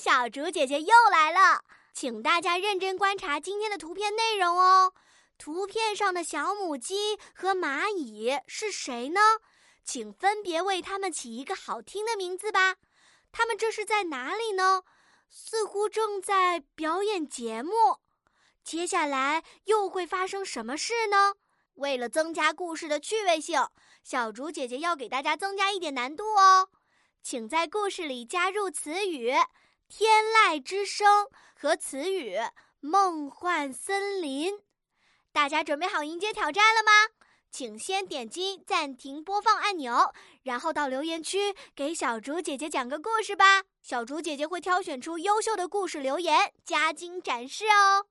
小竹姐姐又来了，请大家认真观察今天的图片内容哦。图片上的小母鸡和蚂蚁是谁呢？请分别为它们起一个好听的名字吧。它们这是在哪里呢？似乎正在表演节目。接下来又会发生什么事呢？为了增加故事的趣味性，小竹姐姐要给大家增加一点难度哦。请在故事里加入词语“天籁之声”和词语“梦幻森林”。大家准备好迎接挑战了吗？请先点击暂停播放按钮，然后到留言区给小竹姐姐讲个故事吧。小竹姐姐会挑选出优秀的故事留言，加精展示哦。